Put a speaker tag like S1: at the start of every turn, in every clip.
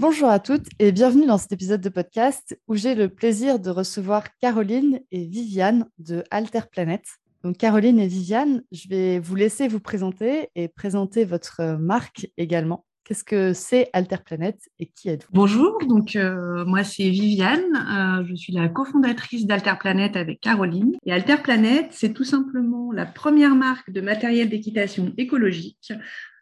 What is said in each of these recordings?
S1: Bonjour à toutes et bienvenue dans cet épisode de podcast où j'ai le plaisir de recevoir Caroline et Viviane de Alter Planet. Donc Caroline et Viviane, je vais vous laisser vous présenter et présenter votre marque également. Qu'est-ce que c'est Alter Planet et qui êtes-vous?
S2: Bonjour, donc euh, moi c'est Viviane, euh, je suis la cofondatrice d'Alter Planet avec Caroline. Et Alter Planet, c'est tout simplement la première marque de matériel d'équitation écologique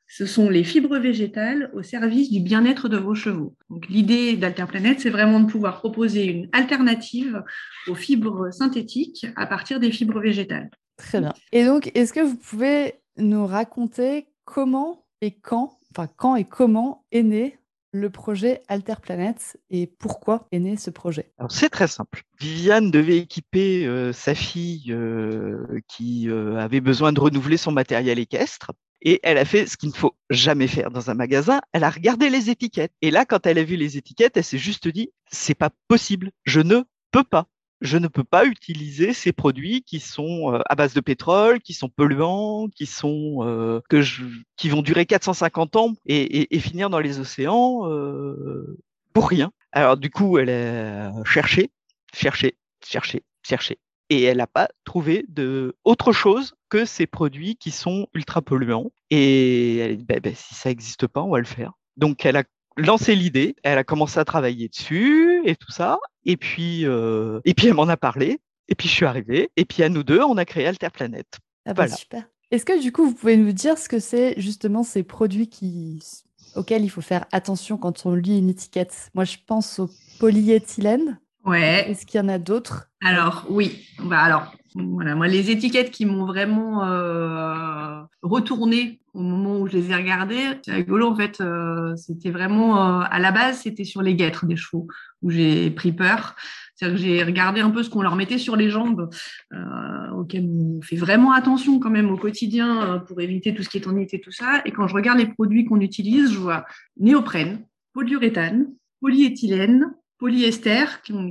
S2: ce sont les fibres végétales au service du bien-être de vos chevaux. Donc, l'idée d'Alterplanet, c'est vraiment de pouvoir proposer une alternative aux fibres synthétiques à partir des fibres végétales.
S1: Très bien. Et donc, est-ce que vous pouvez nous raconter comment et quand, enfin, quand et comment est né le projet Alterplanet et pourquoi est né ce projet?
S3: Alors c'est très simple. Viviane devait équiper euh, sa fille euh, qui euh, avait besoin de renouveler son matériel équestre et elle a fait ce qu'il ne faut jamais faire dans un magasin. Elle a regardé les étiquettes. Et là, quand elle a vu les étiquettes, elle s'est juste dit, c'est pas possible. Je ne peux pas. Je ne peux pas utiliser ces produits qui sont euh, à base de pétrole, qui sont polluants, qui sont euh, que je, qui vont durer 450 ans et, finir dans les océans euh, pour rien. Alors du coup, elle a cherché, cherché, cherché, cherché, et elle n'a pas trouvé de autre chose que ces produits qui sont ultra polluants. Et elle a dit, bah, bah, si ça n'existe pas, on va le faire. Donc, elle a lancé l'idée, elle a commencé à travailler dessus et tout ça. Et puis, euh, et puis elle m'en a parlé. Et puis, je suis arrivée. Et puis, à nous deux, on a créé Alterplanète.
S1: Ah bah, super. Est-ce que du coup, vous pouvez nous dire ce que c'est justement ces produits qui... auxquels il faut faire attention quand on lit une étiquette? Moi, je pense au polyéthylène.
S2: Ouais.
S1: Est-ce qu'il y en a d'autres?
S2: Alors, oui. Bah, alors, voilà, moi, les étiquettes qui m'ont vraiment euh, retourné au moment où je les ai regardées, c'est rigolo en fait. Euh, c'était vraiment euh, à la base, c'était sur les guêtres des chevaux où j'ai pris peur. C'est-à-dire que j'ai regardé un peu ce qu'on leur mettait sur les jambes, euh, auquel on fait vraiment attention quand même au quotidien euh, pour éviter tout ce qui est en et tout ça. Et quand je regarde les produits qu'on utilise, je vois néoprène, polyuréthane, polyéthylène, polyester,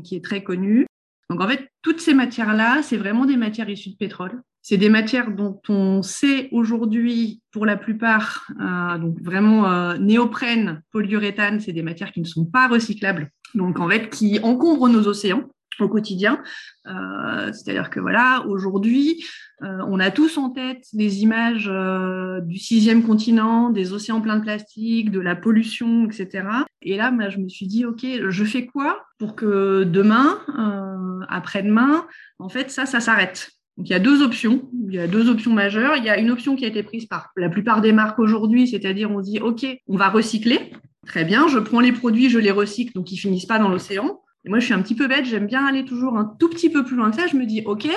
S2: qui est très connu, donc en fait, toutes ces matières-là, c'est vraiment des matières issues de pétrole. C'est des matières dont on sait aujourd'hui, pour la plupart, euh, donc vraiment euh, néoprène, polyuréthane, c'est des matières qui ne sont pas recyclables, donc en fait qui encombrent nos océans au quotidien. Euh, C'est-à-dire que voilà, aujourd'hui, euh, on a tous en tête des images euh, du sixième continent, des océans pleins de plastique, de la pollution, etc. Et là, je me suis dit, ok, je fais quoi pour que demain, euh, après-demain, en fait, ça, ça s'arrête. Donc il y a deux options. Il y a deux options majeures. Il y a une option qui a été prise par la plupart des marques aujourd'hui, c'est-à-dire on dit, ok, on va recycler. Très bien, je prends les produits, je les recycle, donc ils finissent pas dans l'océan. Et moi, je suis un petit peu bête, j'aime bien aller toujours un tout petit peu plus loin que ça. Je me dis, OK,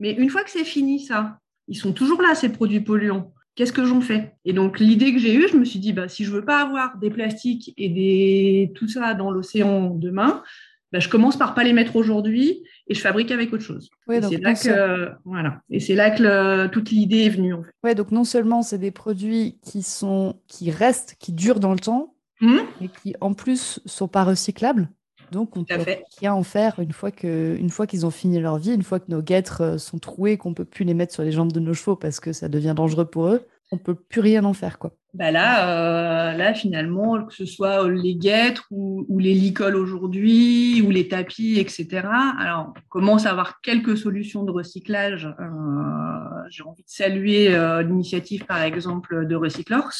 S2: mais une fois que c'est fini, ça, ils sont toujours là, ces produits polluants. Qu'est-ce que j'en fais? Et donc, l'idée que j'ai eue, je me suis dit, bah, si je veux pas avoir des plastiques et des... tout ça dans l'océan demain, bah, je commence par pas les mettre aujourd'hui et je fabrique avec autre chose. et c'est là que voilà. Et c'est là que toute l'idée est venue. En fait.
S1: Ouais, donc non seulement c'est des produits qui sont qui restent, qui durent dans le temps,
S2: mmh.
S1: et qui en plus sont pas recyclables. Donc, on peut rien en faire une fois que, une fois qu'ils ont fini leur vie, une fois que nos guêtres euh, sont troués, qu'on peut plus les mettre sur les jambes de nos chevaux parce que ça devient dangereux pour eux. On peut plus rien en faire, quoi.
S2: Bah là, euh, là finalement, que ce soit les guêtres ou, les licoles aujourd'hui, ou les tapis, etc. Alors, on commence à avoir quelques solutions de recyclage. Euh, j'ai envie de saluer euh, l'initiative, par exemple, de Recyclors,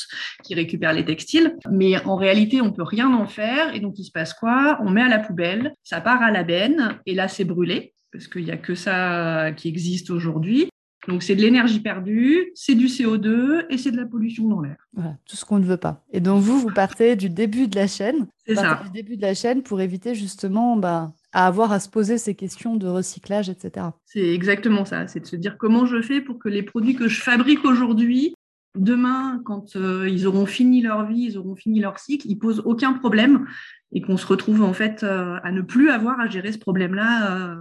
S2: qui récupère les textiles. Mais en réalité, on peut rien en faire. Et donc, il se passe quoi? On met à la poubelle, ça part à la benne, et là, c'est brûlé parce qu'il n'y a que ça qui existe aujourd'hui. Donc c'est de l'énergie perdue, c'est du CO2 et c'est de la pollution dans l'air.
S1: Voilà, tout ce qu'on ne veut pas. Et donc vous, vous partez du début de la chaîne.
S2: C'est ça.
S1: Du début de la chaîne pour éviter justement bah, à avoir à se poser ces questions de recyclage, etc.
S2: C'est exactement ça. C'est de se dire comment je fais pour que les produits que je fabrique aujourd'hui demain, quand euh, ils auront fini leur vie, ils auront fini leur cycle, ils posent aucun problème et qu'on se retrouve en fait euh, à ne plus avoir à gérer ce problème-là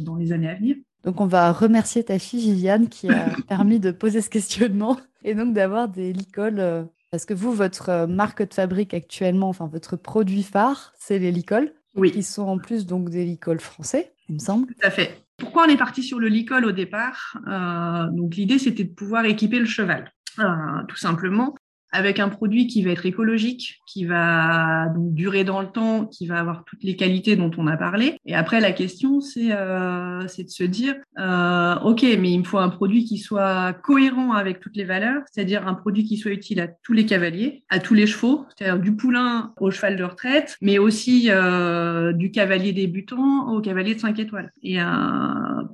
S2: dans les années à venir.
S1: Donc on va remercier ta fille Viviane qui a permis de poser ce questionnement et donc d'avoir des licoles. parce que vous, votre marque de fabrique actuellement, enfin votre produit phare, c'est les licoles.
S2: Oui.
S1: Qui sont en plus donc des licoles français, il me semble.
S2: Tout à fait. Pourquoi on est parti sur le licol au départ? Donc l'idée c'était de pouvoir équiper le cheval. Euh, tout simplement, avec un produit qui va être écologique, qui va durer dans le temps, qui va avoir toutes les qualités dont on a parlé. Et après, la question, c'est euh, de se dire, euh, OK, mais il me faut un produit qui soit cohérent avec toutes les valeurs, c'est-à-dire un produit qui soit utile à tous les cavaliers, à tous les chevaux, c'est-à-dire du poulain au cheval de retraite, mais aussi euh, du cavalier débutant au cavalier de 5 étoiles. Et euh,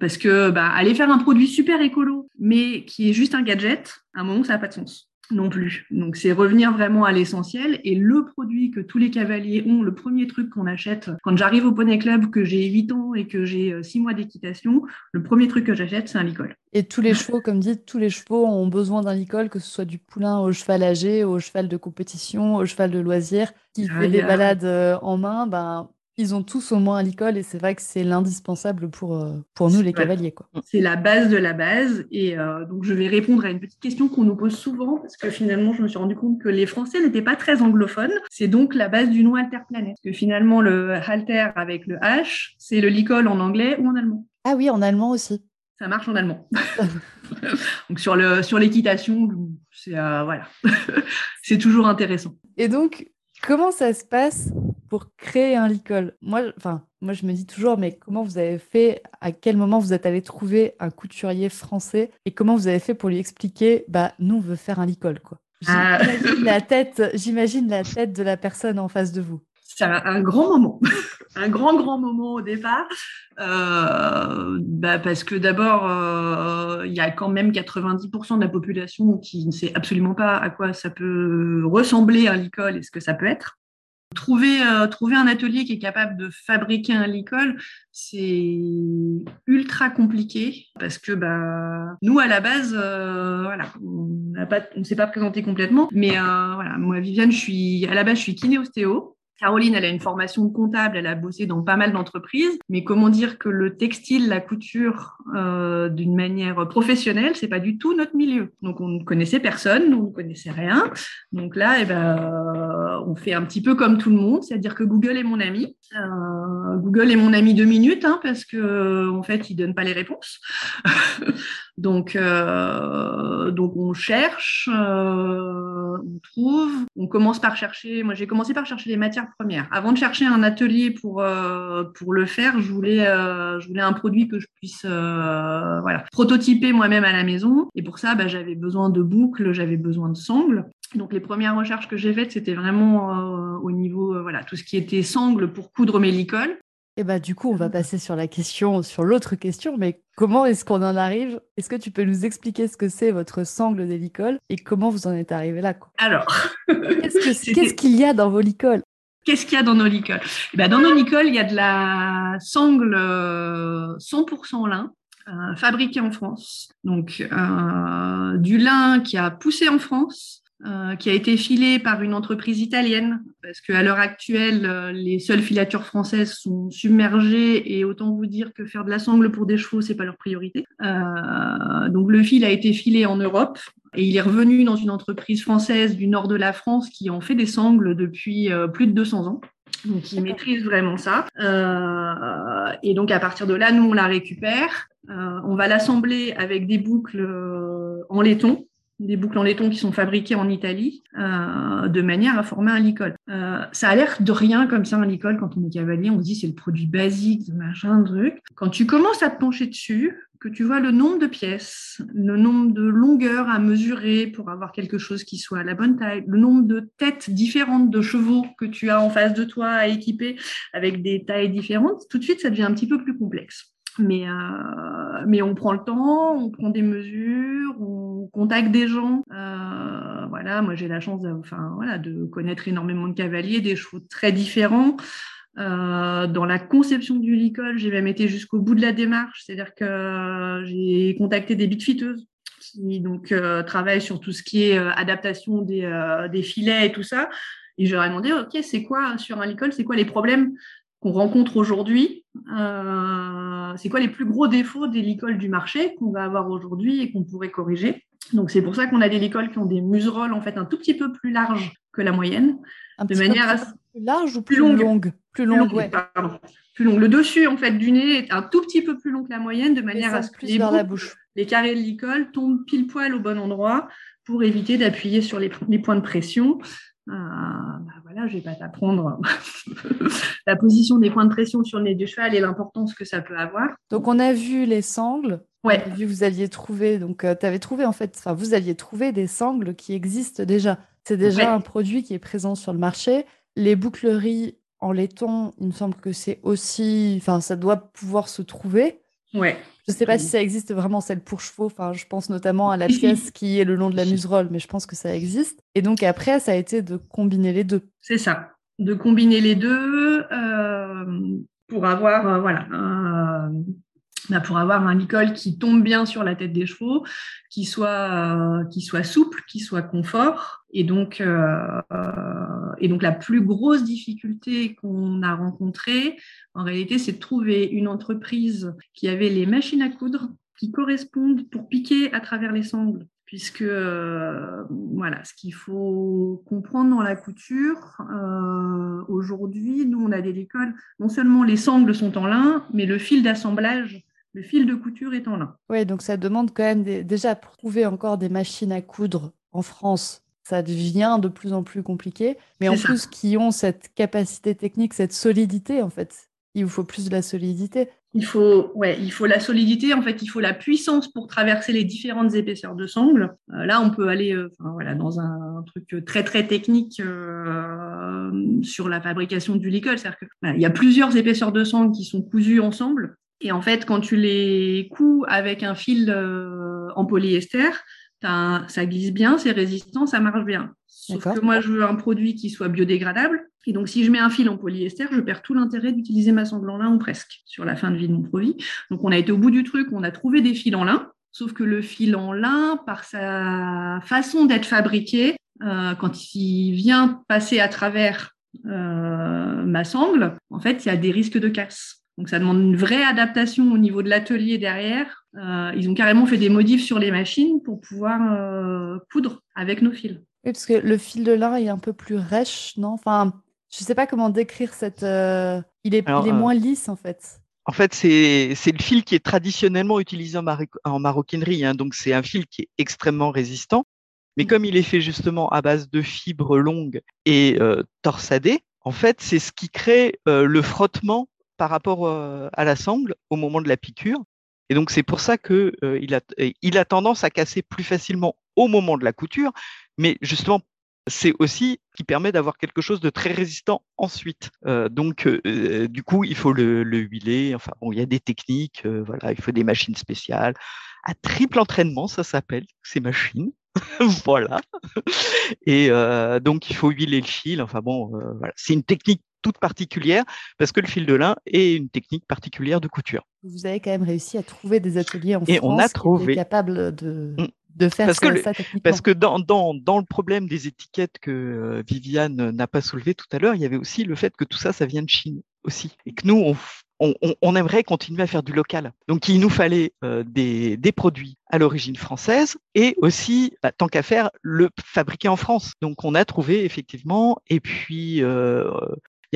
S2: parce que bah, aller faire un produit super écolo, mais qui est juste un gadget, à un moment, ça n'a pas de sens non plus. Donc c'est revenir vraiment à l'essentiel et le produit que tous les cavaliers ont, le premier truc qu'on achète quand j'arrive au Poney Club, que j'ai 8 ans et que j'ai 6 euh, mois d'équitation, le premier truc que j'achète c'est un licol.
S1: Et tous les chevaux, comme dit, tous les chevaux ont besoin d'un licol, que ce soit du poulain au cheval âgé, au cheval de compétition, au cheval de loisir, qui ah, fait des balades euh, en main, ben ils ont tous au moins un licol et c'est vrai que c'est l'indispensable pour, euh, pour nous les cavaliers. Quoi.
S2: C'est la base de la base et euh, donc je vais répondre à une petite question qu'on nous pose souvent parce que finalement je me suis rendu compte que les Français n'étaient pas très anglophones. C'est donc la base du nom alterplanète. Parce que finalement le halter avec le H, c'est le licol en anglais ou en allemand.
S1: Ah oui, en allemand aussi.
S2: Ça marche en allemand. donc sur le sur l'équitation, c'est euh, voilà, c'est toujours intéressant.
S1: Et donc comment ça se passe pour créer un licol Moi, enfin, moi, je me dis toujours, mais comment vous avez fait À quel moment vous êtes allé trouver un couturier français Et comment vous avez fait pour lui expliquer Bah, nous, on veut faire un licol, quoi. Ah. J'imagine la tête, j'imagine la tête de la personne en face de vous.
S2: C'est un, grand moment, un grand grand moment au départ, euh, bah parce que d'abord euh, il y a quand même 90% de la population qui ne sait absolument pas à quoi ça peut ressembler un licol et ce que ça peut être. Trouver, euh, trouver un atelier qui est capable de fabriquer un licol, c'est ultra compliqué parce que bah, nous, à la base, euh, voilà, on ne s'est pas présenté complètement. Mais euh, voilà, moi, Viviane, je suis, à la base, je suis kiné-ostéo. Caroline, elle a une formation comptable, elle a bossé dans pas mal d'entreprises, mais comment dire que le textile, la couture, d'une manière professionnelle, c'est pas du tout notre milieu. Donc on ne connaissait personne, on ne connaissait rien. Donc là, eh ben, on fait un petit peu comme tout le monde, c'est-à-dire que Google est mon ami. Euh, Google est mon ami deux minutes, hein, parce que en fait, il donne pas les réponses. donc, euh, donc on cherche, euh, on trouve, on commence par chercher. Moi, j'ai commencé par chercher les matières première. Avant de chercher un atelier pour, euh, pour le faire, je voulais, euh, je voulais un produit que je puisse euh, voilà, prototyper moi-même à la maison. Et pour ça, bah, j'avais besoin de boucles, j'avais besoin de sangles. Donc les premières recherches que j'ai faites, c'était vraiment au niveau, voilà, tout ce qui était sangle pour coudre mes licoles.
S1: Et bah du coup, on va passer sur la question, sur l'autre question, mais comment est-ce qu'on en arrive? Est-ce que tu peux nous expliquer ce que c'est votre sangle des licoles et comment vous en êtes arrivé là
S2: Alors,
S1: qu'est-ce qu'il y a dans vos licoles?
S2: Qu'est-ce qu'il y a dans nos licoles? Eh ben, Dans nos licoles, il y a de la sangle 100% euh, lin, euh, fabriquée en France. Donc, euh, du lin qui a poussé en France, qui a été filé par une entreprise italienne, parce qu'à l'heure actuelle, les seules filatures françaises sont submergées, et autant vous dire que faire de la sangle pour des chevaux, c'est pas leur priorité. donc, le fil a été filé en Europe, et il est revenu dans une entreprise française du nord de la France qui en fait des sangles depuis euh, plus de 200 ans. Donc, il maîtrise vraiment ça. Euh, et donc, à partir de là, nous, on la récupère. Euh, on va l'assembler avec des boucles en laiton, des boucles en laiton qui sont fabriquées en Italie, de manière à former un licol. ça a l'air de rien comme ça, un licol, quand on est cavalier, on se dit c'est le produit basique, machin, truc. Quand tu commences à te pencher dessus, que tu vois le nombre de pièces, le nombre de longueurs à mesurer pour avoir quelque chose qui soit à la bonne taille, le nombre de têtes différentes de chevaux que tu as en face de toi à équiper avec des tailles différentes, tout de suite, ça devient un petit peu plus complexe. Mais, euh, mais on prend le temps, on prend des mesures, on contacte des gens. Euh, voilà, moi j'ai la chance enfin, voilà, de connaître énormément de cavaliers, des chevaux très différents. Euh, dans la conception du licol, j'ai même été jusqu'au bout de la démarche, c'est-à-dire que j'ai contacté des bitfiteuses qui donc travaille sur tout ce qui est adaptation des, des, filets et tout ça. Et je leur ai demandé, OK, c'est quoi sur un licol, c'est quoi les problèmes qu'on rencontre aujourd'hui? C'est quoi les plus gros défauts des licoles du marché qu'on va avoir aujourd'hui et qu'on pourrait corriger? Donc c'est pour ça qu'on a des licoles qui ont des muserolles en fait un tout petit peu plus larges que la moyenne,
S1: de manière à... plus large ou plus, longue,
S2: Plus longue, plus longue. Le dessus en fait du nez est un tout petit peu plus long que la moyenne, de manière à ce que les,
S1: la bouche.
S2: les carrés de licol tombent pile poil au bon endroit pour éviter d'appuyer sur les, points de pression. Euh, bah voilà, je vais pas t'apprendre la position des points de pression sur le nez du cheval et l'importance que ça peut avoir.
S1: Donc on a vu les sangles,
S2: Ouais.
S1: Vu vous aviez trouvé, donc euh, tu avais trouvé en fait, enfin vous aviez trouvé des sangles qui existent déjà. C'est déjà un produit qui est présent sur le marché. Les boucleries en laiton, il me semble que c'est aussi, enfin ça doit pouvoir se trouver.
S2: Ouais.
S1: Je ne sais pas si ça existe vraiment celle pour chevaux. Enfin, je pense notamment à la pièce qui est le long de la muserolle, mais je pense que ça existe. Et donc après, ça a été de combiner les deux.
S2: C'est ça, de combiner les deux euh, pour avoir euh, voilà un, bah, pour avoir un licol qui tombe bien sur la tête des chevaux, qui soit, euh, qui soit souple, qui soit confort. Et donc, euh, et donc la plus grosse difficulté qu'on a rencontrée, en réalité, c'est de trouver une entreprise qui avait les machines à coudre qui correspondent pour piquer à travers les sangles puisque euh, voilà, ce qu'il faut comprendre dans la couture, aujourd'hui, nous on a des licoles, non seulement les sangles sont en lin, mais le fil d'assemblage le fil de couture est en lin.
S1: Oui, donc ça demande quand même déjà pour trouver encore des machines à coudre en France. Ça devient de plus en plus compliqué, mais en plus qui ont cette capacité technique, cette solidité en fait. Il vous faut plus de la solidité.
S2: Il faut, ouais, il faut la solidité. En fait, il faut la puissance pour traverser les différentes épaisseurs de sangle. Euh, là, on peut aller, euh, voilà, dans un, truc très très technique euh, sur la fabrication du licol. C'est-à-dire qu'il y a plusieurs épaisseurs de sangle qui sont cousues ensemble et en fait, quand tu les couds avec un fil euh, en polyester, ça glisse bien, c'est résistant, ça marche bien. Sauf que moi, je veux un produit qui soit biodégradable. Et donc, si je mets un fil en polyester, je perds tout l'intérêt d'utiliser ma sangle en lin ou presque sur la fin de vie de mon produit. Donc, on a été au bout du truc, on a trouvé des fils en lin. Sauf que le fil en lin, par sa façon d'être fabriqué, euh, quand il vient passer à travers euh, ma sangle, en fait, il y a des risques de casse. Donc ça demande une vraie adaptation au niveau de l'atelier derrière. Euh, ils ont carrément fait des modifs sur les machines pour pouvoir euh, coudre avec nos fils.
S1: Oui, parce que le fil de lin est un peu plus rêche, non? Enfin, je ne sais pas comment décrire cette. Euh, il est, il est moins lisse en fait.
S3: En fait, c'est le fil qui est traditionnellement utilisé en, maroquinerie. Hein. donc, c'est un fil qui est extrêmement résistant. Mais mm. comme il est fait justement à base de fibres longues et torsadées, en fait, c'est ce qui crée le frottement par rapport à la sangle au moment de la piqûre. Et donc c'est pour ça que il, a, tendance à casser plus facilement au moment de la couture, mais justement c'est aussi qui permet d'avoir quelque chose de très résistant ensuite. donc, du coup, il faut le, le, huiler. Enfin, bon, il y a des techniques. voilà, il faut des machines spéciales. À triple entraînement, ça s'appelle ces machines. voilà. Et donc, il faut huiler le fil. Enfin bon, voilà. c'est une technique toute particulière parce que le fil de lin est une technique particulière de couture.
S1: Vous avez quand même réussi à trouver des ateliers en
S3: Et
S1: France
S3: on a trouvé.
S1: capables de, mm. de faire
S3: parce
S1: ça,
S3: que
S1: ça
S3: Parce que dans, dans, dans, le problème des étiquettes que euh, Viviane n'a pas soulevé tout à l'heure, il y avait aussi le fait que tout ça, ça vient de Chine aussi. Et que nous, on, on, on, aimerait continuer à faire du local. Donc, il nous fallait euh, des, des, produits à l'origine française et aussi, bah, tant qu'à faire, le fabriquer en France. Donc, on a trouvé effectivement, et puis euh,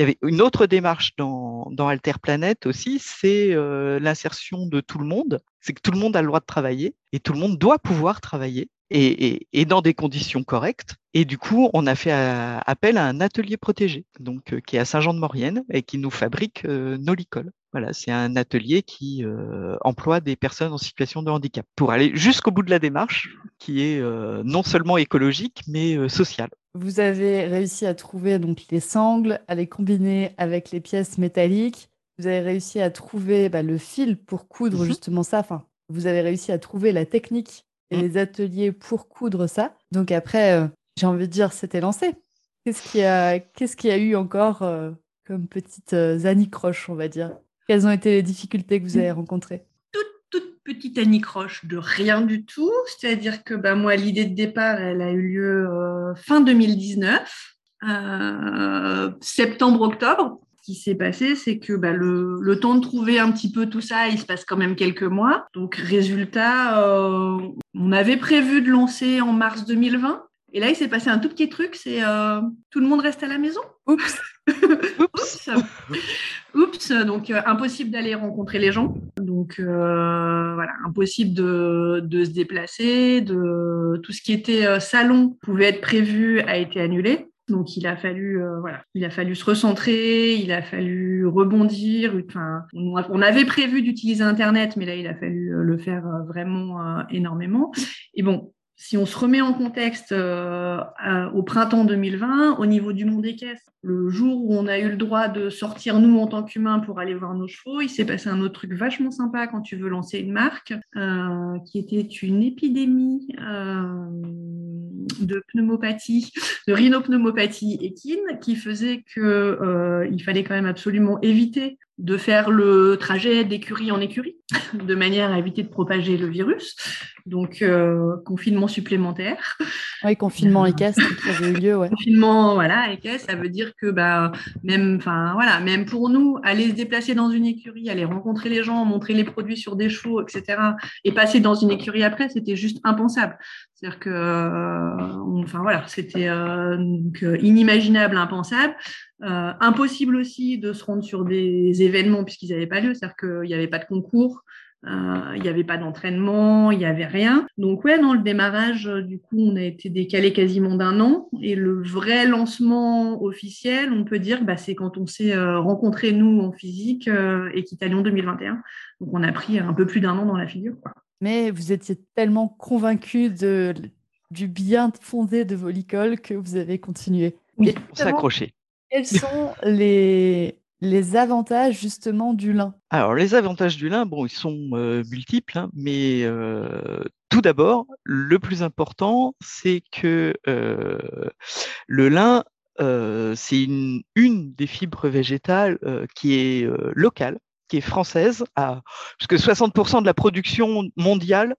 S3: il y avait une autre démarche dans, Alter Planet aussi, c'est euh, l'insertion de tout le monde. C'est que tout le monde a le droit de travailler et tout le monde doit pouvoir travailler et, et, dans des conditions correctes. Et du coup, on a fait euh, appel à un atelier protégé, donc euh, qui est à Saint-Jean-de-Maurienne et qui nous fabrique nos licoles. Voilà, c'est un atelier qui emploie des personnes en situation de handicap pour aller jusqu'au bout de la démarche, qui est non seulement écologique mais sociale.
S1: Vous avez réussi à trouver donc les sangles, à les combiner avec les pièces métalliques. Vous avez réussi à trouver bah, le fil pour coudre mhm. justement ça. Enfin, vous avez réussi à trouver la technique et mhm. les ateliers pour coudre ça. Donc après, euh, j'ai envie de dire, c'était lancé. Qu'est-ce qu'il y a, qu'est-ce qu'il y a eu encore euh, comme petites euh, anicroches, on va dire? Quelles ont été les difficultés que vous avez rencontrées?
S2: Toute petite anicroche de rien du tout. C'est-à-dire que bah, moi, l'idée de départ, elle a eu lieu fin 2019, septembre-octobre qui s'est passé, c'est que bah, le, temps de trouver un petit peu tout ça, il se passe quand même quelques mois. Donc, résultat, euh, on avait prévu de lancer en mars 2020. Et là, il s'est passé un tout petit truc, c'est euh, tout le monde reste à la maison.
S1: Oups.
S2: Oups. Oups. Donc, euh, impossible d'aller rencontrer les gens. Donc, voilà, impossible de, se déplacer. De... Tout ce qui était salon pouvait être prévu a été annulé. Donc il a fallu, euh, voilà, il a fallu se recentrer, il a fallu rebondir. Enfin, on, avait prévu d'utiliser Internet, mais là il a fallu euh, le faire euh, vraiment énormément. Et bon, si on se remet en contexte au printemps 2020, au niveau du monde des caisses, le jour où on a eu le droit de sortir nous en tant qu'humains pour aller voir nos chevaux, il s'est passé un autre truc vachement sympa quand tu veux lancer une marque, qui était une épidémie de pneumopathie, de rhinopneumopathie équine, qui faisait qu'il euh, fallait quand même absolument éviter de faire le trajet d'écurie en écurie, de manière à éviter de propager le virus. Donc, euh, confinement supplémentaire.
S1: Oui, confinement équestre qui avait eu lieu, ouais.
S2: Confinement, voilà, équestre, ça veut dire que bah, même, enfin, voilà, même pour nous, aller se déplacer dans une écurie, aller rencontrer les gens, montrer les produits sur des chevaux, etc., et passer dans une écurie après, c'était juste impensable. C'est-à-dire que, euh, enfin voilà, c'était euh, inimaginable, impensable. Euh, impossible aussi de se rendre sur des événements puisqu'ils n'avaient pas lieu, c'est-à-dire qu'il n'y avait pas de concours, euh, il n'y avait pas d'entraînement, il n'y avait rien. Donc ouais, dans le démarrage, euh, du coup, on a été décalé quasiment d'un an. Et le vrai lancement officiel, on peut dire, bah, c'est quand on s'est rencontrés, nous, en physique, et en 2021. Donc on a pris un peu plus d'un an dans la figure.
S1: Mais vous étiez tellement convaincu de, du bien fondé de Volicol que vous avez continué.
S3: Oui, on s'accrochait.
S1: Quels sont les, les avantages justement du lin?
S3: Alors les avantages du lin, bon, ils sont euh, multiples, hein, mais euh, tout d'abord, le plus important, c'est que euh, le lin, c'est une, une, des fibres végétales qui est locale, qui est française, à, parce que 60% de la production mondiale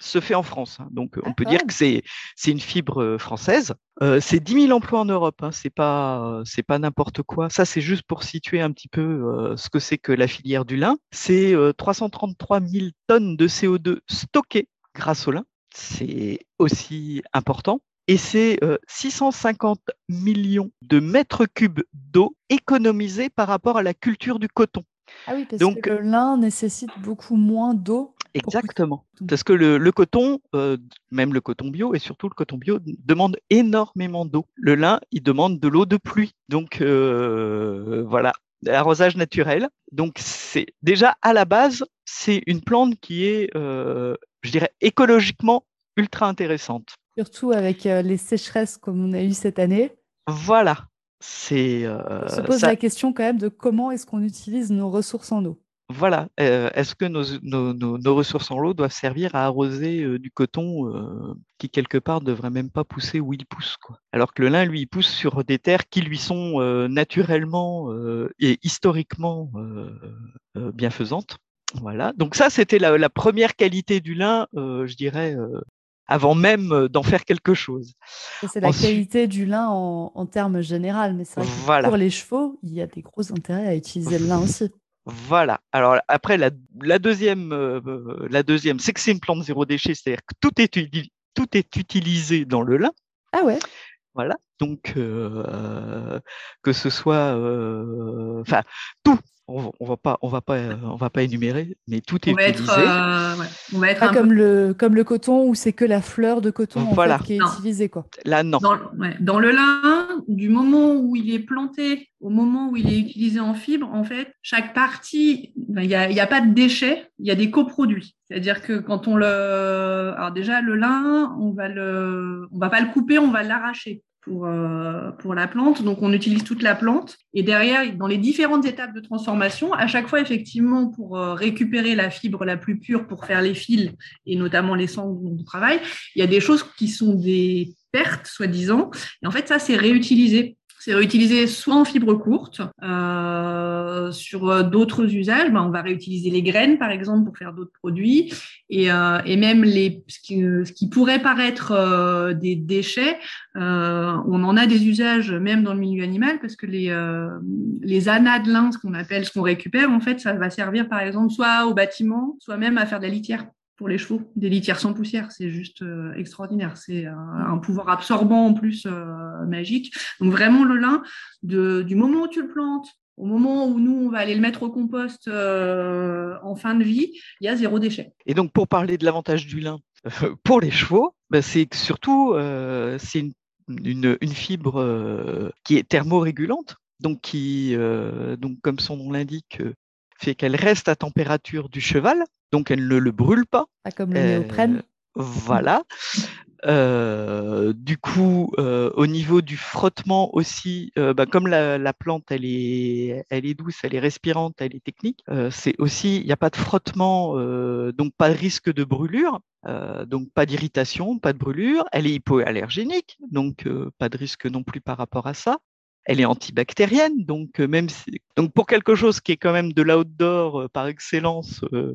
S3: se fait en France. Hein. Donc, on peut dire que c'est une fibre euh, française. Euh, c'est 10 000 emplois en Europe. Hein. C'est pas c'est pas n'importe quoi. Ça, c'est juste pour situer un petit peu euh, ce que c'est que la filière du lin. C'est 333 000 tonnes de CO2 stockées grâce au lin. C'est aussi important. Et c'est 650 millions de mètres cubes d'eau économisés par rapport à la culture du coton.
S1: Ah oui, parce Donc, que le lin nécessite beaucoup moins d'eau
S3: Exactement. Parce que le, coton, euh, même le coton bio et surtout le coton bio, demande énormément d'eau. Le lin, il demande de l'eau de pluie. Donc euh, voilà, arrosage naturel. Donc c'est déjà à la base, c'est une plante qui est, euh, je dirais, écologiquement ultra intéressante.
S1: Surtout avec les sécheresses comme on a eu cette année.
S3: Voilà. C'est.
S1: on se pose la question quand même de comment est-ce qu'on utilise nos ressources en eau.
S3: Voilà. Euh, est-ce que nos, ressources en eau doivent servir à arroser euh, du coton euh, qui, quelque part, ne devrait même pas pousser où il pousse quoi? Alors que le lin, lui, il pousse sur des terres qui lui sont naturellement et historiquement bienfaisantes. Voilà. Donc ça, c'était la, première qualité du lin, je dirais, avant même d'en faire quelque chose.
S1: C'est la qualité du lin en, termes généraux, mais c'est vrai que pour les chevaux, il y a des gros intérêts à utiliser le lin aussi.
S3: Voilà. Alors après, la, deuxième, euh, la deuxième, c'est que c'est une plante zéro déchet, c'est-à-dire que tout est, tout est utilisé dans le lin.
S1: Ah ouais.
S3: Voilà. Donc euh, que ce soit, euh, enfin tout, on, on, va pas, on va pas, on va pas énumérer, mais tout est utilisé.
S1: Euh, on va être pas comme le comme le coton où c'est que la fleur de coton qui est utilisée quoi.
S3: Là non.
S2: Dans, le lin, du moment où il est planté au moment où il est utilisé en fibre, en fait, chaque partie, ben, il n'y a, a, pas de déchets, il y a des coproduits. C'est-à-dire que quand on le, alors déjà le lin, on va le, on va pas le couper, on va l'arracher pour, euh, pour la plante. Donc, on utilise toute la plante. Et derrière, dans les différentes étapes de transformation, à chaque fois, effectivement, pour euh, récupérer la fibre la plus pure pour faire les fils et notamment les sangles dont on travaille, il y a des choses qui sont des pertes, soi-disant. Et en fait, ça, c'est réutilisé. C'est réutilisé soit en fibre courte, euh, sur euh, d'autres usages, ben, on va réutiliser les graines par exemple pour faire d'autres produits, et, euh, même ce, qui, pourrait paraître des déchets, on en a des usages même dans le milieu animal parce que les, les anas de lin, ce qu'on appelle, ce qu'on récupère, en fait, ça va servir par exemple soit au bâtiment, soit même à faire de la litière pour les chevaux, des litières sans poussière. C'est juste euh, extraordinaire. C'est un, pouvoir absorbant en plus euh, magique. Donc vraiment le lin, du moment où tu le plantes, au moment où nous, on va aller le mettre au compost euh, en fin de vie, il y a zéro déchet.
S3: Et donc pour parler de l'avantage du lin pour les chevaux, bah, c'est surtout c'est une, une, une, fibre qui est thermorégulante, donc qui, donc comme son nom l'indique, fait qu'elle reste à température du cheval, donc elle ne le brûle pas.
S1: Pas comme le néoprène.
S3: Euh, voilà. Euh, du coup, euh, au niveau du frottement aussi, bah, comme la, plante elle est, elle est douce, elle est respirante, elle est technique, c'est aussi, il n'y a pas de frottement, donc pas de risque de brûlure, donc pas d'irritation, pas de brûlure. Elle est hypoallergénique, donc pas de risque non plus par rapport à ça elle est antibactérienne, donc euh, même si, donc pour quelque chose qui est quand même de l'outdoor euh, par excellence, euh,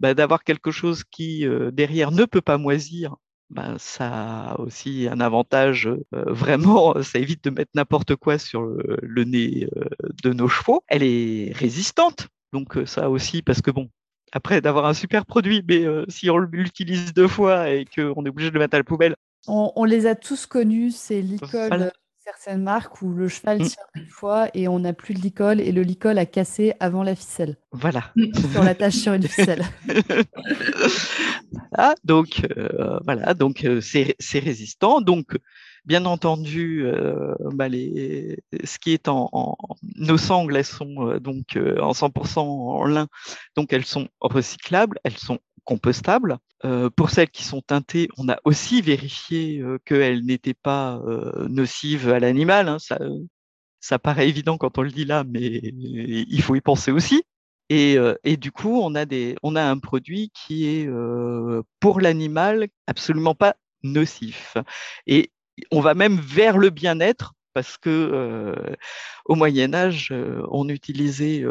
S3: bah, d'avoir quelque chose qui derrière ne peut pas moisir, bah, ça a aussi un avantage vraiment, ça évite de mettre n'importe quoi sur le, nez de nos chevaux. Elle est résistante, donc ça aussi parce que bon, après d'avoir un super produit, mais si on l'utilise deux fois et qu'on est obligé de le mettre à la poubelle.
S1: On, les a tous connus, c'est l'icône certaines marques où le cheval mm. tire une fois et on n'a plus de licol et le licol a cassé avant la ficelle.
S3: Voilà.
S1: Sur la tâche sur une ficelle.
S3: ah, donc euh, voilà, donc euh, c'est résistant. Donc bien entendu, euh, bah, ce qui est en, nos sangles, elles sont donc en 100% en lin, donc elles sont recyclables, elles sont compostables. Euh, pour celles qui sont teintées, on a aussi vérifié euh, qu'elles n'étaient pas euh, nocives à l'animal. Hein. Ça, paraît évident quand on le dit là, mais il faut y penser aussi. Et, du coup, on a, des, on a un produit qui est pour l'animal absolument pas nocif. Et on va même vers le bien-être parce que au Moyen Âge, on utilisait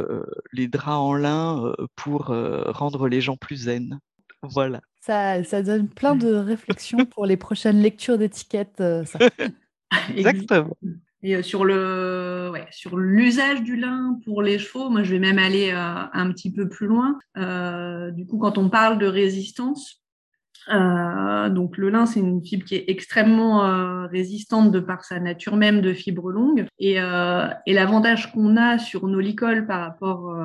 S3: les draps en lin pour rendre les gens plus zen. Voilà.
S1: Ça, ça donne plein de réflexions pour les prochaines lectures d'étiquettes. Euh,
S3: Exactement.
S2: Et euh, sur le, ouais, sur l'usage du lin pour les chevaux, moi je vais même aller euh, un petit peu plus loin. du coup, quand on parle de résistance, euh, donc le lin, c'est une fibre qui est extrêmement euh, résistante de par sa nature même de fibre longue. Et, euh, et l'avantage qu'on a sur nos licoles par rapport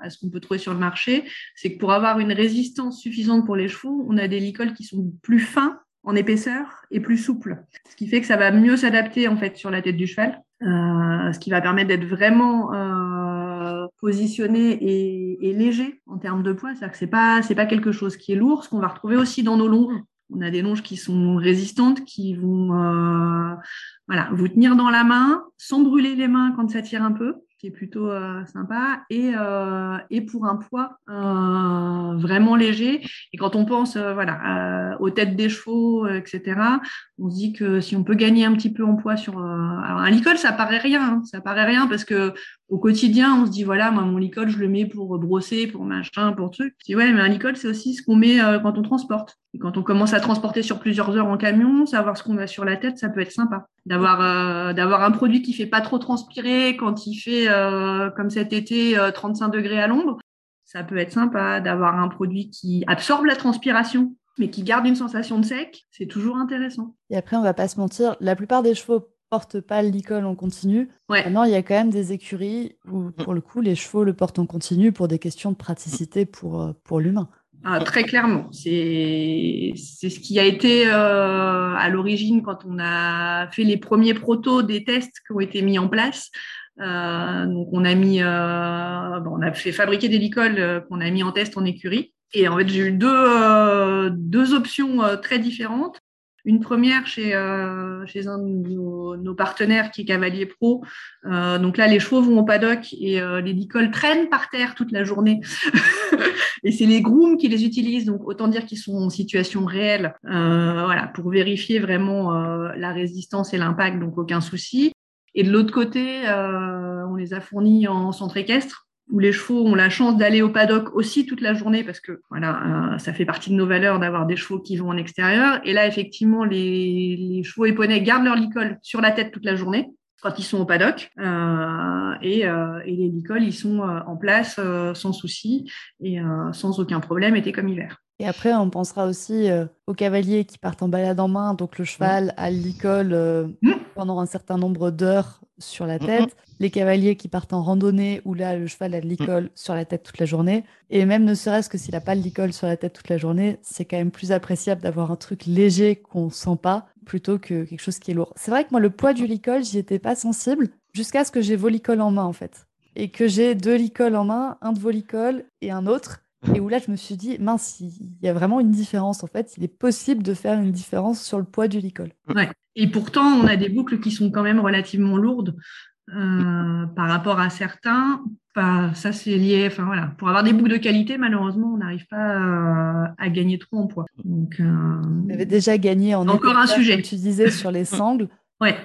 S2: à ce qu'on peut trouver sur le marché, c'est que pour avoir une résistance suffisante pour les chevaux, on a des licoles qui sont plus fins en épaisseur et plus souples. Ce qui fait que ça va mieux s'adapter en fait sur la tête du cheval, ce qui va permettre d'être vraiment positionné et, léger en termes de poids. C'est-à-dire que c'est pas c'est pas quelque chose qui est lourd. Ce qu'on va retrouver aussi dans nos longes. On a des longes qui sont résistantes, qui vont euh, voilà vous tenir dans la main sans brûler les mains quand ça tire un peu qui est plutôt euh, sympa, et, euh, et pour un poids vraiment léger. Et quand on pense voilà, aux têtes des chevaux, etc., on se dit que si on peut gagner un petit peu en poids sur alors un licol, ça paraît rien, hein. ça paraît rien parce que au quotidien, on se dit voilà, moi mon licol, je le mets pour brosser, pour machin, pour truc. Dis ouais, mais un licol, c'est aussi ce qu'on met quand on transporte. Quand on commence à transporter sur plusieurs heures en camion, savoir ce qu'on a sur la tête, ça peut être sympa. D'avoir d'avoir un produit qui fait pas trop transpirer quand il fait euh, comme cet été, 35 euh, degrés à l'ombre, ça peut être sympa d'avoir un produit qui absorbe la transpiration, mais qui garde une sensation de sec. C'est toujours intéressant.
S1: Et après, on va pas se mentir, la plupart des chevaux portent pas le licol en continu. Maintenant, il y a quand même des écuries où, mm. pour le coup, les chevaux le portent en continu pour des questions de praticité pour, euh, pour l'humain.
S2: Ah, très clairement, c'est ce qui a été à l'origine quand on a fait les premiers protos des tests qui ont été mis en place. Euh, donc on a mis, euh, on a fait fabriquer des licoles euh, qu'on a mis en test en écurie. Et en fait, j'ai eu deux, options très différentes. Une première chez, un de nos, partenaires qui est Cavalier Pro. donc là, les chevaux vont au paddock et les licoles traînent par terre toute la journée. et c'est les grooms qui les utilisent. Donc autant dire qu'ils sont en situation réelle, pour vérifier vraiment la résistance et l'impact. Donc aucun souci. Et de l'autre côté, on les a fournis en centre équestre où les chevaux ont la chance d'aller au paddock aussi toute la journée parce que voilà, ça fait partie de nos valeurs d'avoir des chevaux qui vont en extérieur. Et là, effectivement, les, les chevaux et gardent leur licol sur la tête toute la journée quand ils sont au paddock. Euh, et, euh, et, les licoles, ils sont euh, en place euh, sans souci et euh, sans aucun problème, été comme hiver.
S1: Et après, on pensera aussi aux cavaliers qui partent en balade en main. Donc, le cheval a l'icole mmh. pendant un certain nombre d'heures sur la mmh, tête. Mmh. Les cavaliers qui partent en randonnée, où là, le cheval a de l'icole sur la tête toute la journée. Et même ne serait-ce que s'il n'a pas de l'icole sur la tête toute la journée, c'est quand même plus appréciable d'avoir un truc léger qu'on sent pas plutôt que quelque chose qui est lourd. C'est vrai que moi, le poids du licol, j'y étais pas sensible jusqu'à ce que j'ai volicol en main, en fait. Et que j'ai deux licoles en main, un de volicol et un autre. Et où là, je me suis dit, mince, il y a vraiment une différence, en fait. Il est possible de faire une différence sur le poids du licol.
S2: Ouais. Et pourtant, on a des boucles qui sont quand même relativement lourdes euh, par rapport à certains. ça, c'est lié. Enfin voilà, pour avoir des boucles de qualité, malheureusement, on n'arrive pas à, gagner trop en poids. Donc,
S1: euh, avait déjà gagné en
S2: encore un sujet.
S1: Comme tu disais sur les sangles.
S2: ouais.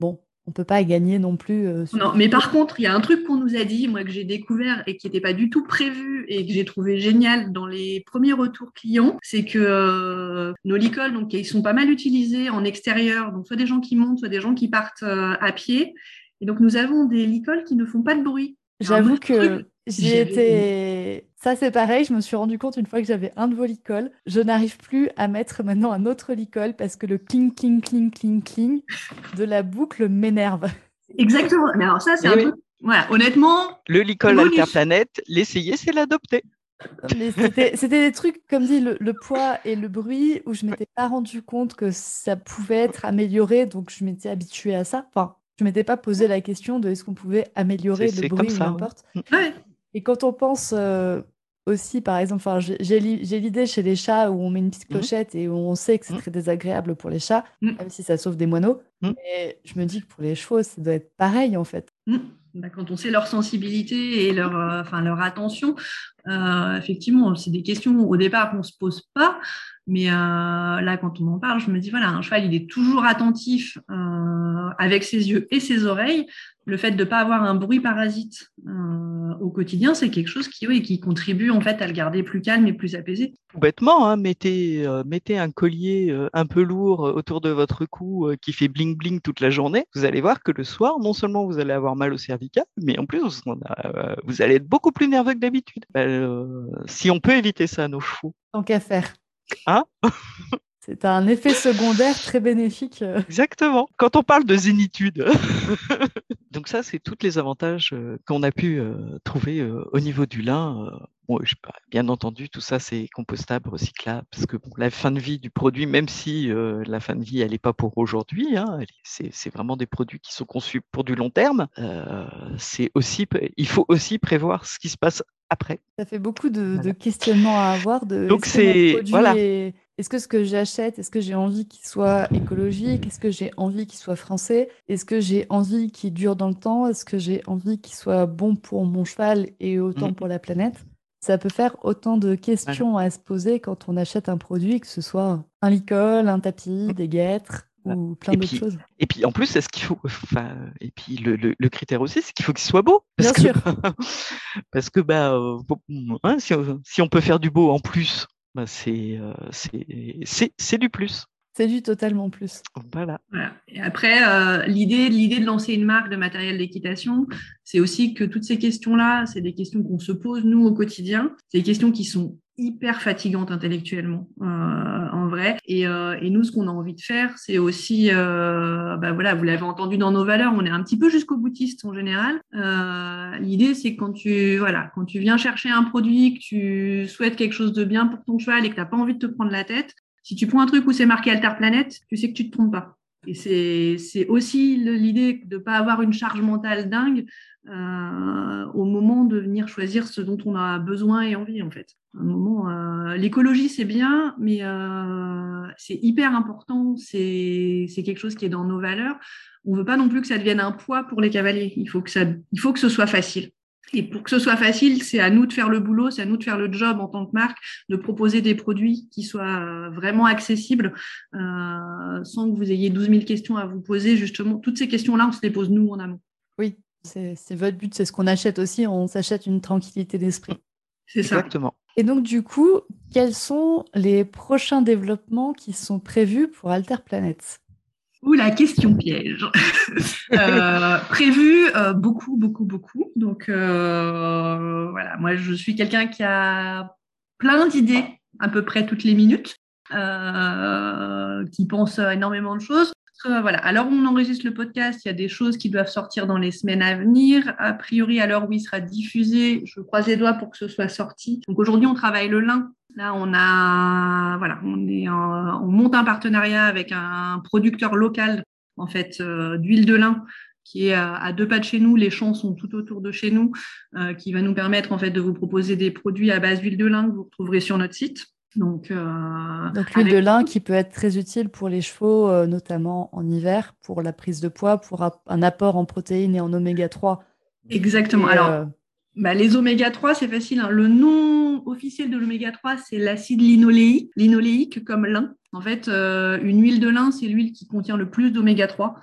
S1: Bon, on peut pas gagner non plus. Euh,
S2: non, mais par contre, il y a un truc qu'on nous a dit, moi que j'ai découvert et qui n'était pas du tout prévu et que j'ai trouvé génial dans les premiers retours clients, c'est que euh, nos licoles, donc ils sont pas mal utilisés en extérieur, donc soit des gens qui montent, soit des gens qui partent à pied. Et donc, nous avons des licoles qui ne font pas de bruit.
S1: J'avoue que j'ai été. Ça, c'est pareil. Je me suis rendu compte une fois que j'avais un de vos licoles. Je n'arrive plus à mettre maintenant un autre licol parce que le cling, cling, cling, cling, cling de la boucle m'énerve.
S2: Exactement. Mais alors, ça, c'est un truc. Voilà, honnêtement.
S3: Le licol Alterplanète, l'essayer, c'est l'adopter.
S1: C'était des trucs, comme dit, le, le, poids et le bruit, où je m'étais pas rendu compte que ça pouvait être amélioré, donc je m'étais habituée à ça. Enfin, je m'étais pas posé la question de est-ce qu'on pouvait améliorer le bruit ou n'importe. Et quand on pense euh, aussi, par exemple, j'ai l'idée chez les chats où on met une petite mmh. clochette et où on sait que c'est mmh. très désagréable pour les chats, mmh. même si ça sauve des moineaux. Mais je me dis que pour les chevaux, ça doit être pareil en fait.
S2: Bah, quand on sait leur sensibilité et leur, euh, leur attention, euh, effectivement, c'est des questions au départ qu'on ne se pose pas. Mais euh, là, quand on en parle, je me dis, voilà, un cheval, il est toujours attentif avec ses yeux et ses oreilles. Le fait de ne pas avoir un bruit parasite au quotidien, c'est quelque chose qui, oui, qui contribue en fait à le garder plus calme et plus apaisé.
S3: bêtement, hein, mettez, mettez un collier un peu lourd autour de votre cou qui fait bling bling toute la journée. Vous allez voir que le soir, non seulement vous allez avoir mal au cerveau, mais en plus, euh, vous allez être beaucoup plus nerveux que d'habitude. Ben, euh, si on peut éviter ça à nos chevaux.
S1: Tant qu'à faire.
S3: Hein
S1: C'est un effet secondaire très bénéfique. Euh.
S3: Exactement. Quand on parle de zénitude. Donc ça, c'est tous les avantages qu'on a pu trouver au niveau du lin bien entendu, tout ça c'est compostable, recyclable, parce que la fin de vie du produit, même si euh, la fin de vie elle n'est pas pour aujourd'hui, hein, c'est vraiment des produits qui sont conçus pour du long terme. Euh, c'est aussi, il faut aussi prévoir ce qui se passe après.
S1: Ça fait beaucoup de, questionnements à avoir. De,
S3: Donc c'est voilà.
S1: Est-ce que ce que j'achète, est-ce que j'ai envie qu'il soit écologique Est-ce que j'ai envie qu'il soit français Est-ce que j'ai envie qu'il dure dans le temps Est-ce que j'ai envie qu'il soit bon pour mon cheval et autant mmh. pour la planète ça peut faire autant de questions à se poser quand on achète un produit, que ce soit un licol, un tapis, mmh. des guêtres ou plein d'autres choses.
S3: Et puis en plus, c'est ce qu'il faut. Enfin, et puis le, le, critère aussi, c'est qu'il faut qu'il soit beau.
S1: Parce
S3: Bien
S1: que, sûr.
S3: parce que bah, euh, hein, si, on, si, on, peut faire du beau en plus, bah, c'est euh, c'est du plus.
S1: C'est du totalement plus.
S3: Voilà.
S2: Et après, euh, l'idée, l'idée de lancer une marque de matériel d'équitation, c'est aussi que toutes ces questions-là, c'est des questions qu'on se pose nous au quotidien. C'est des questions qui sont hyper fatigantes intellectuellement, euh, en vrai. Et, euh, et, nous, ce qu'on a envie de faire, c'est aussi, euh, bah voilà, vous l'avez entendu dans nos valeurs, on est un petit peu jusqu'au boutiste en général. Euh, l'idée, c'est quand tu, voilà, quand tu viens chercher un produit, que tu souhaites quelque chose de bien pour ton cheval et que tu n'as pas envie de te prendre la tête, si tu prends un truc où c'est marqué Alter Planète, tu sais que tu te trompes pas. Et c'est aussi l'idée de ne pas avoir une charge mentale dingue euh, au moment de venir choisir ce dont on a besoin et envie, en fait. Un moment, euh, l'écologie, c'est bien, mais euh, c'est hyper important. C'est quelque chose qui est dans nos valeurs. On veut pas non plus que ça devienne un poids pour les cavaliers. Il faut que, ça, il faut que ce soit facile. Et pour que ce soit facile, c'est à nous de faire le boulot, c'est à nous de faire le job en tant que marque, de proposer des produits qui soient vraiment accessibles, euh, sans que vous ayez 12 000 questions à vous poser. Justement, toutes ces questions-là, on se les pose nous en amont.
S1: Oui, c'est votre but, c'est ce qu'on achète aussi. On s'achète une tranquillité d'esprit.
S2: C'est ça.
S3: Exactement.
S1: Et donc, du coup, quels sont les prochains développements qui sont prévus pour Alter Planet
S2: Ou la question piège. euh, prévu euh, beaucoup, beaucoup, beaucoup. Donc, euh, voilà, moi, je suis quelqu'un qui a plein d'idées à peu près toutes les minutes, euh, qui pense énormément de choses. Euh. Alors, on enregistre le podcast. Il y a des choses qui doivent sortir dans les semaines à venir. A priori, à l'heure où il sera diffusé, je croise les doigts pour que ce soit sorti. Aujourd'hui, on travaille le lin. Là, on a, voilà, on monte un partenariat avec un producteur local, en fait, euh, d'huile de lin qui est à deux pas de chez nous, les champs sont tout autour de chez nous, euh, qui va nous permettre en fait de vous proposer des produits à base d'huile de lin que vous retrouverez sur notre site. Donc, euh,
S1: Donc l'huile de lin qui peut être très utile pour les chevaux, euh, notamment en hiver, pour la prise de poids, pour un apport en protéines et en oméga 3.
S2: Exactement.
S1: Et,
S2: Alors,
S1: euh,
S2: bah, les oméga 3, c'est facile. hein. Le nom officiel de l'oméga 3, c'est l'acide linoléique, linoléique comme lin. En fait, une huile de lin, c'est l'huile qui contient le plus d'oméga 3,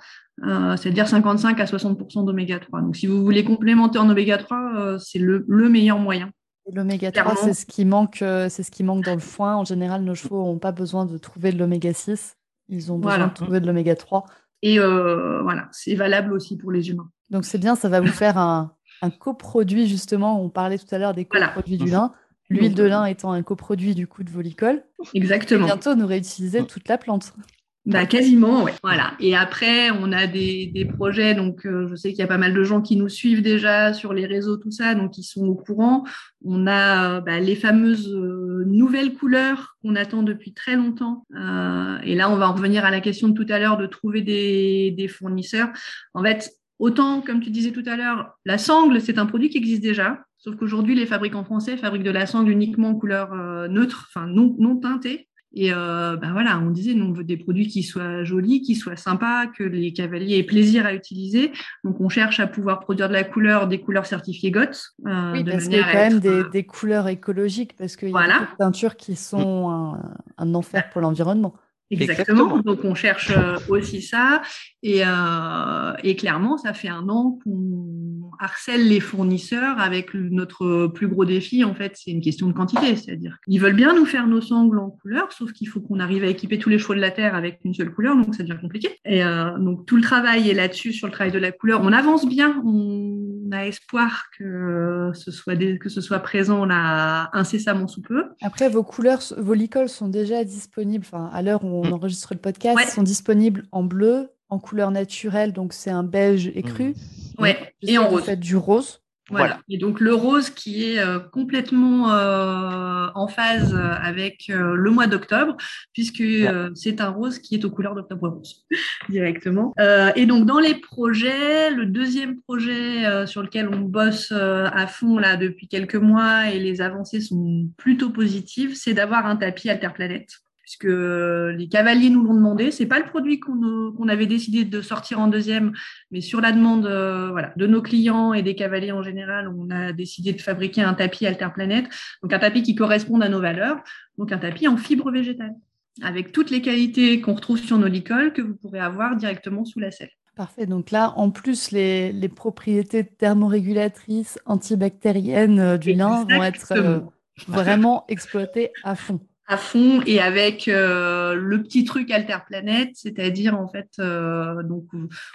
S2: euh, c'est-à-dire 55 à 60% d'oméga 3. Donc, si vous voulez complémenter en oméga 3, euh, c'est le, le meilleur moyen.
S1: L'oméga 3,
S2: Clairement.
S1: c'est ce qui manque, euh, c'est ce qui manque dans le foin. En général, nos chevaux n'ont pas besoin de trouver de l'oméga 6. Ils ont besoin
S2: Voilà.
S1: de trouver de l'oméga 3.
S2: Et euh, voilà, c'est valable aussi pour les humains.
S1: Donc c'est bien, ça va vous faire un, un coproduit justement. On parlait tout à l'heure des
S2: Voilà.
S1: coproduits du lin. L'huile de lin étant un coproduit du coup de Volicol. Et
S2: Exactement.
S1: bientôt, aurait utilisé toute la plante.
S2: Bah, quasiment, ouais. Voilà. Et après, on a des, des projets. Donc, euh, je sais qu'il y a pas mal de gens qui nous suivent déjà sur les réseaux, tout ça, donc ils sont au courant. On a euh, bah, les fameuses euh, nouvelles couleurs qu'on attend depuis très longtemps. Euh, et là, on va en revenir à la question de tout à l'heure de trouver des, des fournisseurs. En fait, autant, comme tu disais tout à l'heure, la sangle, c'est un produit qui existe déjà. Sauf qu'aujourd'hui, les fabricants français fabriquent de la sangle uniquement en couleur neutre, enfin non, non teintée. Et euh, ben voilà, on disait, nous, on veut des produits qui soient jolis, qui soient sympas, que les cavaliers aient plaisir à utiliser. Donc, on cherche à pouvoir produire de la couleur, des couleurs certifiées GOTS. euh,
S1: Oui,
S2: de
S1: parce qu'il y a quand même des,
S2: euh,
S1: des couleurs écologiques, parce qu'il y a
S2: Voilà.
S1: beaucoup de teintures qui sont un, un enfer pour l'environnement.
S2: Exactement.
S3: Exactement.
S2: Donc, on cherche euh, aussi ça. Et, euh, et clairement, ça fait un an qu'on harcèle les fournisseurs avec notre plus gros défi. En fait, c'est une question de quantité. C'est-à-dire qu'ils veulent bien nous faire nos sangles en couleur, sauf qu'il faut qu'on arrive à équiper tous les chevaux de la Terre avec une seule couleur. Donc, ça devient compliqué. Et euh, donc, tout le travail est là-dessus, sur le travail de la couleur. On avance bien. On a espoir que ce soit, des- que ce soit présent là incessamment sous peu.
S1: Après, vos couleurs, vos licoles sont déjà disponibles, enfin, à l'heure où on
S3: Mm.
S1: enregistre le podcast,
S2: Ouais.
S1: sont disponibles en bleu, en couleur naturelle, donc c'est un beige écru.
S2: Ouais.
S1: Je
S2: Et
S1: sais
S2: en
S1: que vous
S2: rose.
S1: faites du rose.
S2: Voilà.
S3: Voilà.
S2: Et donc le rose qui est euh, complètement euh, en phase avec euh, le mois d'octobre, puisque euh, c'est un rose qui est aux couleurs d'octobre rose directement. Euh, et donc dans les projets, le deuxième projet euh, sur lequel on bosse euh, à fond là depuis quelques mois et les avancées sont plutôt positives, c'est d'avoir un tapis Alterplanète puisque les cavaliers nous l'ont demandé. C'est pas le produit qu'on avait décidé de sortir en deuxième, mais sur la demande euh, voilà, de nos clients et des cavaliers en général, on a décidé de fabriquer un tapis Alterplanète, donc un tapis qui corresponde à nos valeurs, donc un tapis en fibre végétale, avec toutes les qualités qu'on retrouve sur nos licoles que vous pourrez avoir directement sous la selle.
S1: Parfait. Donc là, en plus, les, les propriétés thermorégulatrices, antibactériennes euh, du lin vont être euh, vraiment exploitées à fond.
S2: À fond et avec euh, le petit truc Alterplanète, c'est-à-dire en fait, euh, donc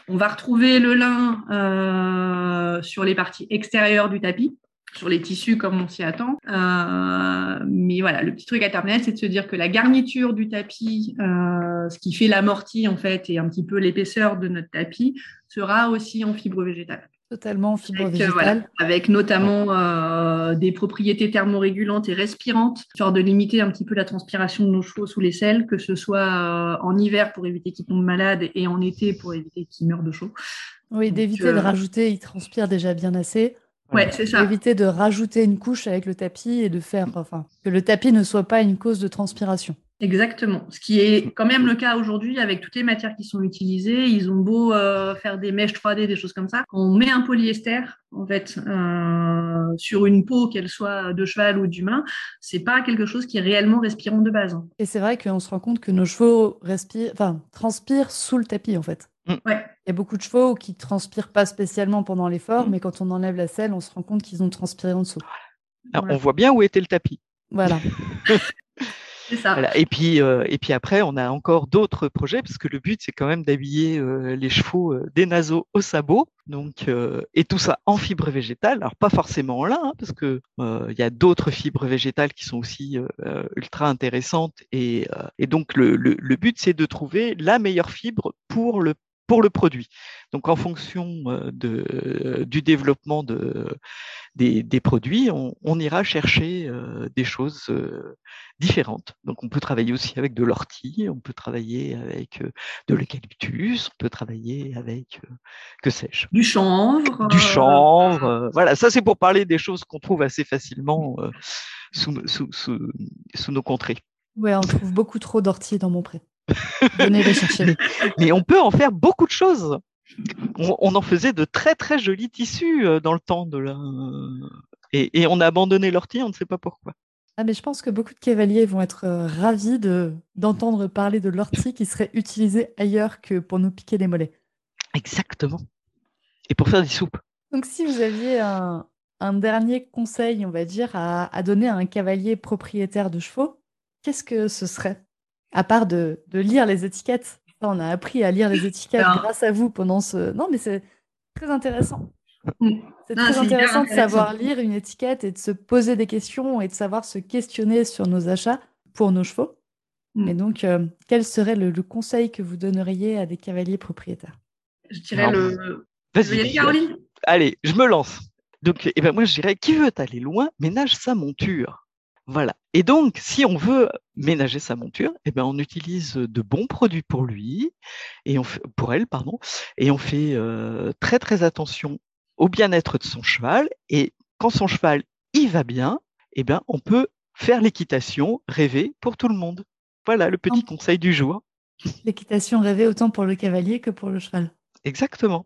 S2: on va retrouver le lin euh, sur les parties extérieures du tapis, sur les tissus comme on s'y attend. Euh, mais voilà, le petit truc Alterplanète, c'est de se dire que la garniture du tapis, euh, ce qui fait l'amorti en fait et un petit peu l'épaisseur de notre tapis, sera aussi en fibre végétale.
S1: Totalement en fibre
S2: Avec, euh,
S1: végétale.
S2: voilà, avec notamment euh, des propriétés thermorégulantes et respirantes, histoire de limiter un petit peu la transpiration de nos chevaux sous les selles, que ce soit euh, en hiver pour éviter qu'ils tombent malades et en été pour éviter qu'ils meurent de chaud.
S1: Oui, d'éviter
S2: euh,
S1: de rajouter, ils transpirent déjà bien assez.
S2: Ouais, c'est ça.
S1: Éviter de rajouter une couche avec le tapis et de faire, enfin, que le tapis ne soit pas une cause de transpiration.
S2: Exactement. Ce qui est quand même le cas aujourd'hui avec toutes les matières qui sont utilisées. Ils ont beau euh, faire des mèches 3D, des choses comme ça. Quand on met un polyester, en fait, euh, sur une peau, qu'elle soit de cheval ou d'humain, c'est pas quelque chose qui est réellement respirant de base. hein.
S1: Et c'est vrai qu'on se rend compte que nos chevaux respirent, enfin, transpirent sous le tapis, en fait.
S2: Ouais.
S1: Il y a beaucoup de chevaux qui transpirent pas spécialement pendant l'effort,
S2: Mm.
S1: mais quand on enlève la selle, on se rend compte qu'ils ont transpiré en dessous.
S3: Alors,
S2: Voilà.
S3: On voit bien où était le tapis.
S1: Voilà.
S3: Et puis, euh, et puis après, on a encore d'autres projets parce que le but, c'est quand même d'habiller euh, les chevaux euh, des naseaux au sabot. Donc, euh, et tout ça en fibre végétale. Alors, pas forcément en lin, hein, parce que euh, il y a d'autres fibres végétales qui sont aussi euh, ultra intéressantes. Et, et donc, le, le, le but, c'est de trouver la meilleure fibre pour le pour le produit. Donc, en fonction euh, de, du développement de, des, des produits, on, on ira chercher euh, des choses euh, différentes. Donc, on peut travailler aussi avec de l'ortie, on peut travailler avec euh, de l'eucalyptus, on peut travailler avec, euh, que sais-je,
S2: Du chanvre.
S3: du
S2: euh,
S3: chanvre. euh, voilà, ça c'est pour parler des choses qu'on trouve assez facilement euh, sous, sous, sous, sous nos contrées.
S1: Ouais, on trouve beaucoup trop d'orties dans mon pré. Venez les chercher.
S3: Mais on peut en faire beaucoup de choses. On, on en faisait de très très jolis tissus euh, dans le temps de la... et, et on a abandonné l'ortie, on ne sait pas pourquoi.
S1: Ah, mais je pense que beaucoup de cavaliers vont être euh, ravis de, d'entendre parler de l'ortie qui serait utilisée ailleurs que pour nous piquer les mollets.
S3: Exactement. Et pour faire des soupes.
S1: Donc, si vous aviez un, un dernier conseil, on va dire, à, à donner à un cavalier propriétaire de chevaux, qu'est-ce que ce serait? À part de, de lire les étiquettes. Ça, On a appris à lire les étiquettes grâce à vous pendant ce. Non, mais c'est très intéressant.
S2: Mm.
S1: C'est très intéressant de savoir lire une étiquette et de se poser des questions et de savoir se questionner sur nos achats pour nos chevaux.
S2: Mm.
S1: Et donc, euh, quel serait le, le conseil que vous donneriez à des cavaliers propriétaires?
S2: Je dirais
S3: Non.
S2: le.
S3: Vas-y.
S2: Caroline
S3: Allez, je me lance. Donc, eh ben, moi, je dirais, qui veut aller loin, ménage sa monture. Voilà. Et donc, si on veut ménager sa monture, eh ben, on utilise de bons produits pour lui, et on fait, pour elle, pardon, et on fait euh, très, très attention au bien-être de son cheval. Et quand son cheval, il va bien, eh ben, on peut faire l'équitation rêver pour tout le monde. Voilà le petit
S1: Oh.
S3: conseil du jour.
S1: L'équitation rêvée autant pour le cavalier que pour le cheval.
S3: Exactement.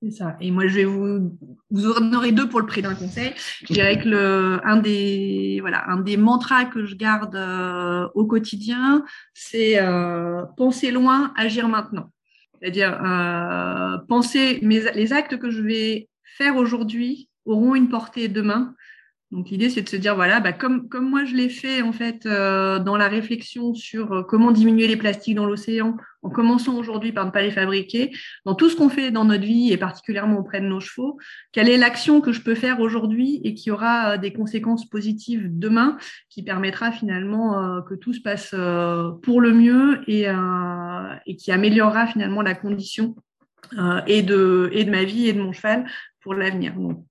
S2: C'est ça. Et moi, je vais vous, vous en aurez deux pour le prix d'un conseil. Je dirais que le, un des, voilà, un des mantras que je garde euh, au quotidien, c'est euh, penser loin, agir maintenant. C'est-à-dire euh, penser mes, les actes que je vais faire aujourd'hui auront une portée demain. Donc l'idée c'est de se dire voilà bah, comme comme moi je l'ai fait en fait euh, dans la réflexion sur euh, comment diminuer les plastiques dans l'océan en commençant aujourd'hui par ne pas les fabriquer dans tout ce qu'on fait dans notre vie et particulièrement auprès de nos chevaux quelle est l'action que je peux faire aujourd'hui et qui aura euh, des conséquences positives demain qui permettra finalement que tout se passe pour le mieux et et qui améliorera finalement la condition et de et de ma vie et de mon cheval pour l'avenir. Donc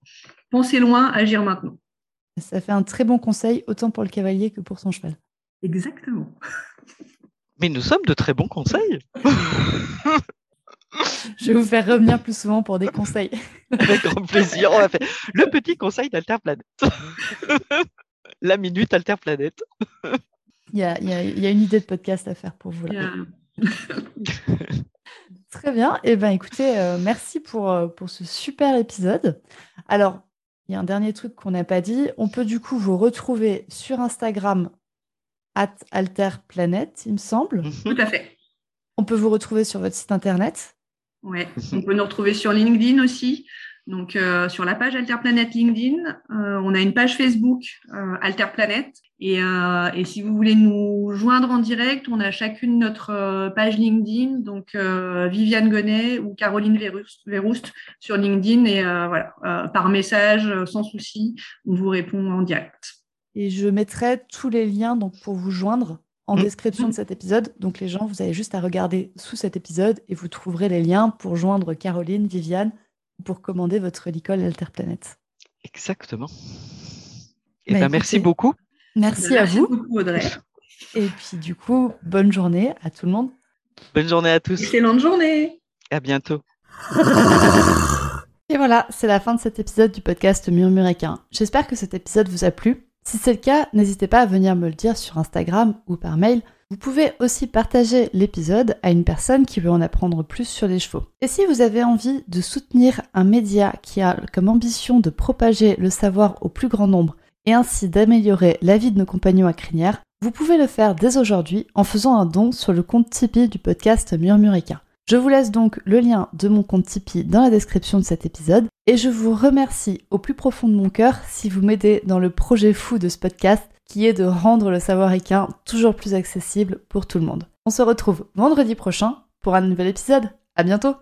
S2: pensez loin agir maintenant
S1: Ça fait un très bon conseil, autant pour le cavalier que pour son cheval.
S2: Exactement.
S3: Mais nous sommes de très bons conseils.
S1: Je vais vous faire revenir plus souvent pour des conseils.
S3: Avec grand plaisir. On va faire le petit conseil d'Alterplanète. La minute Alterplanète.
S1: Il y a, il y a- il y a une idée de podcast à faire pour vous. là. Très bien. Eh ben, écoutez, euh, merci pour, euh, pour ce super épisode. Alors, il y a un dernier truc qu'on n'a pas dit. On peut du coup vous retrouver sur Instagram, at alterplanet, il me semble.
S2: Tout à fait.
S1: On peut vous retrouver sur votre site internet.
S2: Ouais. On peut nous retrouver sur LinkedIn aussi. Donc, euh, sur la page Alterplanète LinkedIn, euh, on a une page Facebook euh, Alterplanète. Et, euh, et si vous voulez nous joindre en direct, on a chacune notre euh, page LinkedIn, donc euh, Viviane Gonnet ou Caroline Véroust, Véroust sur LinkedIn. Et euh, voilà, euh, par message, sans souci, on vous répond en direct.
S1: Et je mettrai tous les liens donc, pour vous joindre en
S3: Mm.
S1: description de cet épisode. Donc les gens, vous avez juste à regarder sous cet épisode et vous trouverez les liens pour joindre Caroline, Viviane, ou pour commander votre licol Alterplanète.
S3: Exactement. Eh
S1: Bah,
S3: ben, merci
S1: écoutez, Merci à vous.
S2: beaucoup, Audrey.
S1: Et puis du coup, bonne journée à tout le monde.
S3: Bonne journée à tous.
S2: Excellente journée.
S3: À bientôt.
S1: Et voilà, c'est la fin de cet épisode du podcast Murmuréquin. J'espère que cet épisode vous a plu. Si c'est le cas, n'hésitez pas à venir me le dire sur Instagram ou par mail Vous pouvez aussi partager l'épisode à une personne qui veut en apprendre plus sur les chevaux. Et si vous avez envie de soutenir un média qui a comme ambition de propager le savoir au plus grand nombre et ainsi d'améliorer la vie de nos compagnons à crinière, vous pouvez le faire dès aujourd'hui en faisant un don sur le compte Tipeee du podcast Murmurica. Je vous laisse donc le lien de mon compte Tipeee dans la description de cet épisode et je vous remercie au plus profond de mon cœur si vous m'aidez dans le projet fou de ce podcast qui est de rendre le savoir équin toujours plus accessible pour tout le monde. On se retrouve vendredi prochain pour un nouvel épisode. À bientôt!